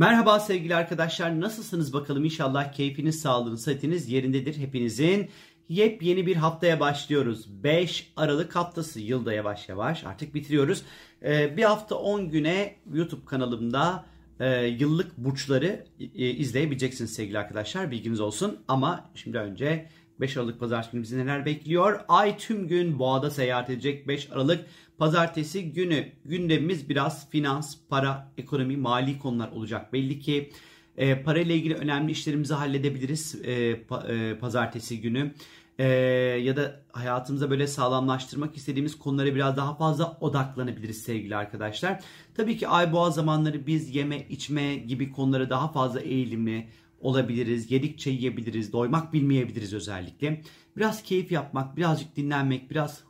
Merhaba sevgili arkadaşlar nasılsınız bakalım inşallah keyfiniz sağlığınız sıhhatiniz yerindedir hepinizin. Yepyeni bir haftaya başlıyoruz. 5 Aralık haftası yılda yavaş yavaş artık bitiriyoruz. Ee, bir hafta 10 güne YouTube kanalımda e, yıllık burçları e, izleyebileceksiniz sevgili arkadaşlar bilginiz olsun. Ama şimdi önce 5 Aralık pazartesi günü bizi neler bekliyor? Ay tüm gün boğada seyahat edecek 5 Aralık pazartesi günü gündemimiz biraz finans, para, ekonomi, mali konular olacak. Belli ki e, parayla ilgili önemli işlerimizi halledebiliriz e, pa, e, pazartesi günü. E, ya da hayatımıza böyle sağlamlaştırmak istediğimiz konulara biraz daha fazla odaklanabiliriz sevgili arkadaşlar. Tabii ki ay boğa zamanları biz yeme içme gibi konulara daha fazla eğilimli olabiliriz. Yedikçe yiyebiliriz. Doymak bilmeyebiliriz özellikle. Biraz keyif yapmak, birazcık dinlenmek, biraz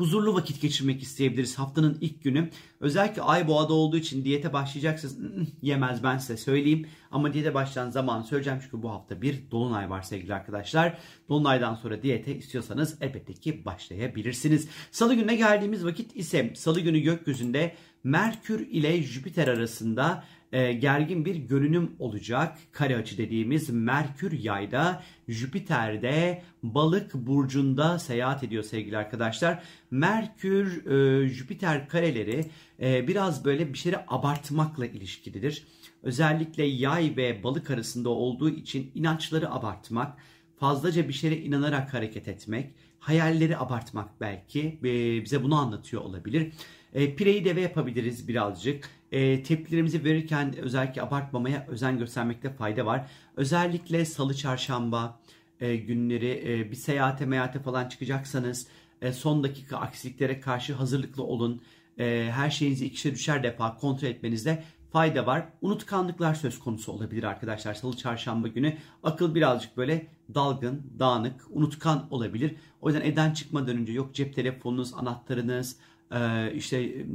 huzurlu vakit geçirmek isteyebiliriz haftanın ilk günü. Özellikle ay boğada olduğu için diyete başlayacaksınız. Yemez ben size söyleyeyim. Ama diyete başlayan zaman söyleyeceğim çünkü bu hafta bir dolunay var sevgili arkadaşlar. Dolunaydan sonra diyete istiyorsanız elbette ki başlayabilirsiniz. Salı gününe geldiğimiz vakit ise salı günü gökyüzünde Merkür ile Jüpiter arasında e, gergin bir görünüm olacak. Kare açı dediğimiz Merkür yayda, Jüpiter'de balık burcunda seyahat ediyor sevgili arkadaşlar. Merkür, e, Jüpiter kareleri e, biraz böyle bir şeyleri abartmakla ilişkilidir. Özellikle yay ve balık arasında olduğu için inançları abartmak, fazlaca bir şeye inanarak hareket etmek, hayalleri abartmak belki e, bize bunu anlatıyor olabilir. E, pireyi deve yapabiliriz birazcık. E, tepkilerimizi verirken özellikle abartmamaya özen göstermekte fayda var. Özellikle salı çarşamba e, günleri e, bir seyahate meyahate falan çıkacaksanız e, son dakika aksiliklere karşı hazırlıklı olun. E, her şeyinizi ikişer üçer defa kontrol etmenizde fayda var. Unutkanlıklar söz konusu olabilir arkadaşlar. Salı çarşamba günü akıl birazcık böyle dalgın, dağınık, unutkan olabilir. O yüzden eden çıkmadan önce yok cep telefonunuz, anahtarınız, e, işte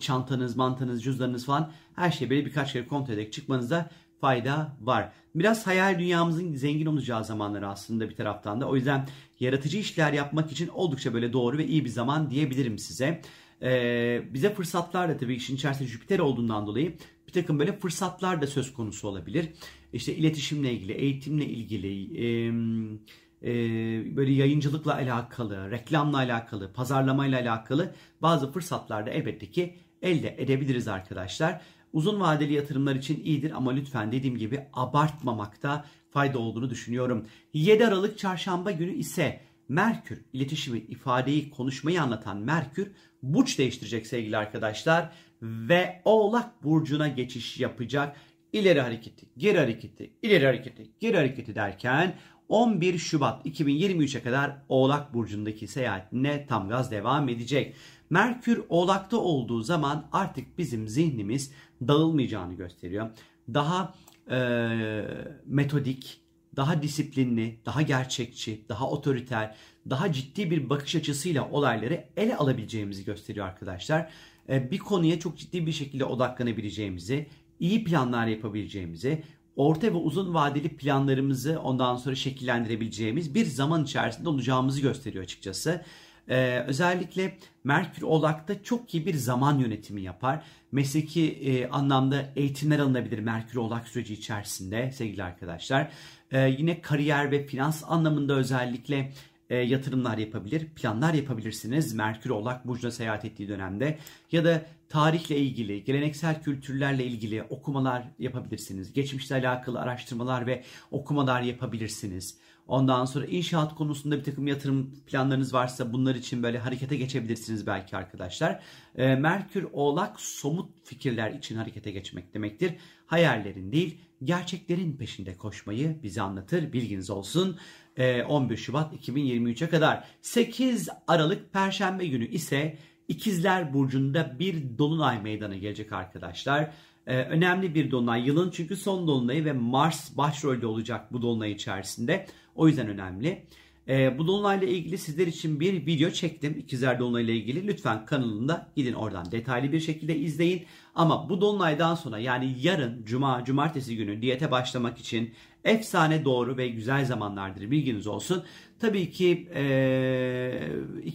çantanız, mantanız, cüzdanınız falan her şeyi böyle birkaç kere kontrol ederek çıkmanızda fayda var. Biraz hayal dünyamızın zengin olacağı zamanları aslında bir taraftan da. O yüzden yaratıcı işler yapmak için oldukça böyle doğru ve iyi bir zaman diyebilirim size. Ee, bize fırsatlar da tabii işin içerisinde Jüpiter olduğundan dolayı bir takım böyle fırsatlar da söz konusu olabilir. İşte iletişimle ilgili, eğitimle ilgili, e, e, böyle yayıncılıkla alakalı, reklamla alakalı, pazarlamayla alakalı bazı fırsatlar da elbette ki elde edebiliriz arkadaşlar. Uzun vadeli yatırımlar için iyidir ama lütfen dediğim gibi abartmamakta fayda olduğunu düşünüyorum. 7 Aralık çarşamba günü ise Merkür iletişimi, ifadeyi, konuşmayı anlatan Merkür burç değiştirecek sevgili arkadaşlar ve Oğlak burcuna geçiş yapacak. İleri hareketi, geri hareketi, ileri hareketi, geri hareketi derken 11 Şubat 2023'e kadar Oğlak Burcu'ndaki seyahatine tam gaz devam edecek. Merkür Oğlak'ta olduğu zaman artık bizim zihnimiz dağılmayacağını gösteriyor. Daha e, metodik, daha disiplinli, daha gerçekçi, daha otoriter, daha ciddi bir bakış açısıyla olayları ele alabileceğimizi gösteriyor arkadaşlar. E, bir konuya çok ciddi bir şekilde odaklanabileceğimizi, iyi planlar yapabileceğimizi, orta ve uzun vadeli planlarımızı ondan sonra şekillendirebileceğimiz bir zaman içerisinde olacağımızı gösteriyor açıkçası. Ee, özellikle Merkür Oğlak'ta çok iyi bir zaman yönetimi yapar. Mesleki e, anlamda eğitimler alınabilir Merkür Oğlak süreci içerisinde sevgili arkadaşlar. Ee, yine kariyer ve finans anlamında özellikle e, yatırımlar yapabilir, planlar yapabilirsiniz Merkür Oğlak Burcu'na seyahat ettiği dönemde. Ya da tarihle ilgili, geleneksel kültürlerle ilgili okumalar yapabilirsiniz. Geçmişle alakalı araştırmalar ve okumalar yapabilirsiniz. Ondan sonra inşaat konusunda bir takım yatırım planlarınız varsa bunlar için böyle harekete geçebilirsiniz belki arkadaşlar. E, Merkür Oğlak somut fikirler için harekete geçmek demektir. Hayallerin değil gerçeklerin peşinde koşmayı bize anlatır. Bilginiz olsun. 11 ee, Şubat 2023'e kadar 8 Aralık Perşembe günü ise İkizler Burcu'nda bir dolunay meydana gelecek arkadaşlar. Ee, önemli bir dolunay. Yılın çünkü son dolunayı ve Mars başrolde olacak bu dolunay içerisinde. O yüzden önemli. E, bu dolunayla ilgili sizler için bir video çektim. İkizler Dolunayla ilgili. Lütfen kanalımda gidin oradan detaylı bir şekilde izleyin. Ama bu dolunaydan sonra yani yarın cuma, cumartesi günü diyete başlamak için efsane doğru ve güzel zamanlardır bilginiz olsun. Tabii ki e,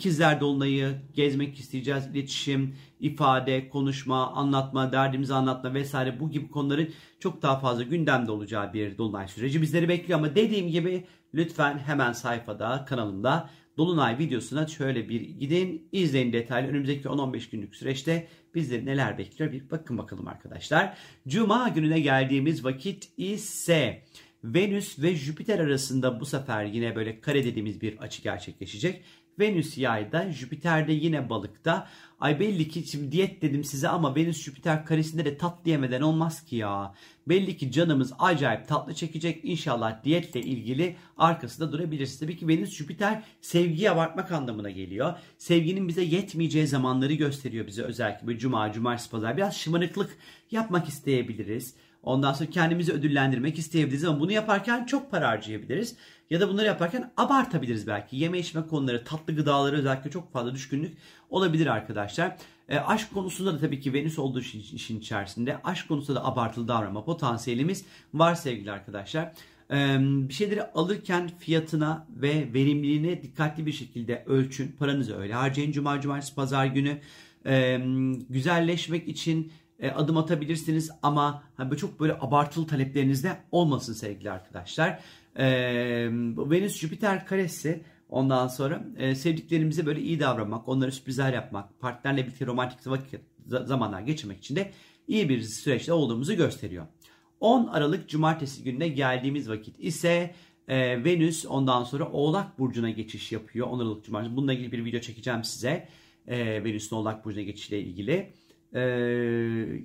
ikizler dolunayı gezmek isteyeceğiz. İletişim, ifade, konuşma, anlatma, derdimizi anlatma vesaire bu gibi konuların çok daha fazla gündemde olacağı bir dolunay süreci bizleri bekliyor. Ama dediğim gibi lütfen hemen sayfada, kanalımda Dolunay videosuna şöyle bir gidin, izleyin detaylı. Önümüzdeki 10-15 günlük süreçte bizleri neler bekliyor bir bakın bakalım arkadaşlar. Cuma gününe geldiğimiz vakit ise Venüs ve Jüpiter arasında bu sefer yine böyle kare dediğimiz bir açı gerçekleşecek. Venüs yayda, Jüpiter de yine balıkta. Ay belli ki şimdi diyet dedim size ama Venüs Jüpiter karesinde de tatlı yemeden olmaz ki ya. Belli ki canımız acayip tatlı çekecek. İnşallah diyetle ilgili arkasında durabiliriz. Tabii ki Venüs Jüpiter sevgiyi abartmak anlamına geliyor. Sevginin bize yetmeyeceği zamanları gösteriyor bize özellikle böyle cuma, cumartesi, pazar. Biraz şımarıklık yapmak isteyebiliriz. Ondan sonra kendimizi ödüllendirmek isteyebiliriz ama bunu yaparken çok para harcayabiliriz. Ya da bunları yaparken abartabiliriz belki. Yeme içme konuları, tatlı gıdaları özellikle çok fazla düşkünlük olabilir arkadaşlar. E, aşk konusunda da tabii ki Venüs olduğu için işin içerisinde aşk konusunda da abartılı davranma potansiyelimiz var sevgili arkadaşlar. E, bir şeyleri alırken fiyatına ve verimliliğine dikkatli bir şekilde ölçün. Paranızı öyle harcayın. Cuma, cumartesi, pazar günü e, güzelleşmek için e, adım atabilirsiniz ama hani çok böyle abartılı talepleriniz de olmasın sevgili arkadaşlar. E, Venüs Jüpiter karesi ondan sonra e, sevdiklerimize böyle iyi davranmak, onlara sürprizler yapmak, partnerle birlikte romantik zamanlar geçirmek için de iyi bir süreçte olduğumuzu gösteriyor. 10 Aralık Cumartesi gününe geldiğimiz vakit ise e, Venüs ondan sonra Oğlak Burcu'na geçiş yapıyor. 10 Aralık Cumartesi. Bununla ilgili bir video çekeceğim size. E, Venüs'ün Oğlak Burcu'na geçişiyle ilgili. Ee,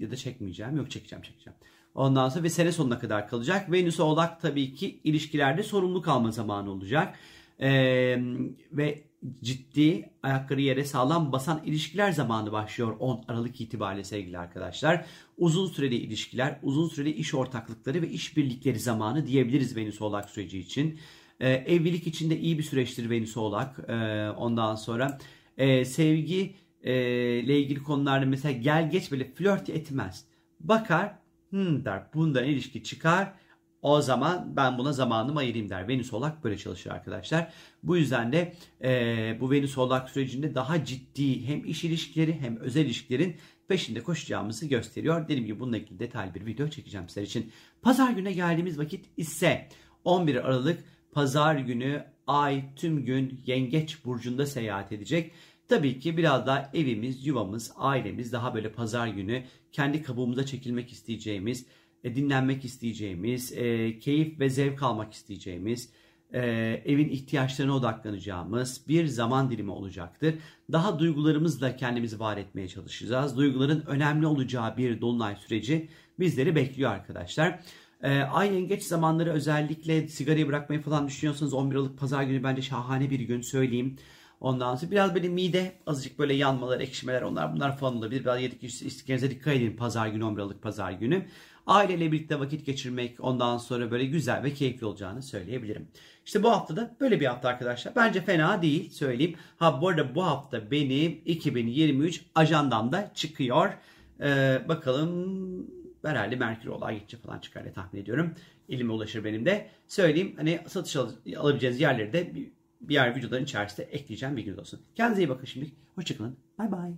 ya da çekmeyeceğim. Yok çekeceğim çekeceğim. Ondan sonra ve sene sonuna kadar kalacak. Venüs Oğlak tabii ki ilişkilerde sorumlu kalma zamanı olacak. Ee, ve ciddi ayakları yere sağlam basan ilişkiler zamanı başlıyor 10 Aralık itibariyle sevgili arkadaşlar. Uzun süreli ilişkiler, uzun süreli iş ortaklıkları ve işbirlikleri zamanı diyebiliriz Venüs Oğlak süreci için. Ee, evlilik için de iyi bir süreçtir Venüs Oğlak. Ee, ondan sonra e, sevgi e, ile ilgili konularda mesela gel geç böyle flört etmez. Bakar hmm der bundan ilişki çıkar o zaman ben buna zamanımı ayırayım der. Venüs Oğlak böyle çalışır arkadaşlar. Bu yüzden de e, bu Venüs Oğlak sürecinde daha ciddi hem iş ilişkileri hem özel ilişkilerin peşinde koşacağımızı gösteriyor. Dediğim gibi bununla ilgili detaylı bir video çekeceğim sizler için. Pazar güne geldiğimiz vakit ise 11 Aralık Pazar günü ay tüm gün Yengeç Burcu'nda seyahat edecek. Tabii ki biraz daha evimiz, yuvamız, ailemiz daha böyle pazar günü kendi kabuğumuza çekilmek isteyeceğimiz, e, dinlenmek isteyeceğimiz, e, keyif ve zevk almak isteyeceğimiz, e, evin ihtiyaçlarına odaklanacağımız bir zaman dilimi olacaktır. Daha duygularımızla kendimizi var etmeye çalışacağız. Duyguların önemli olacağı bir dolunay süreci bizleri bekliyor arkadaşlar. ay yengeç zamanları özellikle sigarayı bırakmayı falan düşünüyorsanız 11 Aralık pazar günü bence şahane bir gün söyleyeyim. Ondan sonra biraz böyle mide azıcık böyle yanmalar, ekşimeler onlar bunlar falan olabilir. Biraz yedik istiklerinize dikkat edin pazar günü 11 Aralık pazar günü. Aileyle birlikte vakit geçirmek ondan sonra böyle güzel ve keyifli olacağını söyleyebilirim. İşte bu hafta da böyle bir hafta arkadaşlar. Bence fena değil söyleyeyim. Ha bu arada bu hafta benim 2023 ajandamda çıkıyor. Ee, bakalım herhalde Merkür olay geçici falan çıkar diye tahmin ediyorum. Elime ulaşır benim de. Söyleyeyim hani satış al- alabileceğiniz yerleri de diğer videoların içerisinde ekleyeceğim bilginiz olsun. Kendinize iyi bakın şimdi. Hoşçakalın. Bay bay.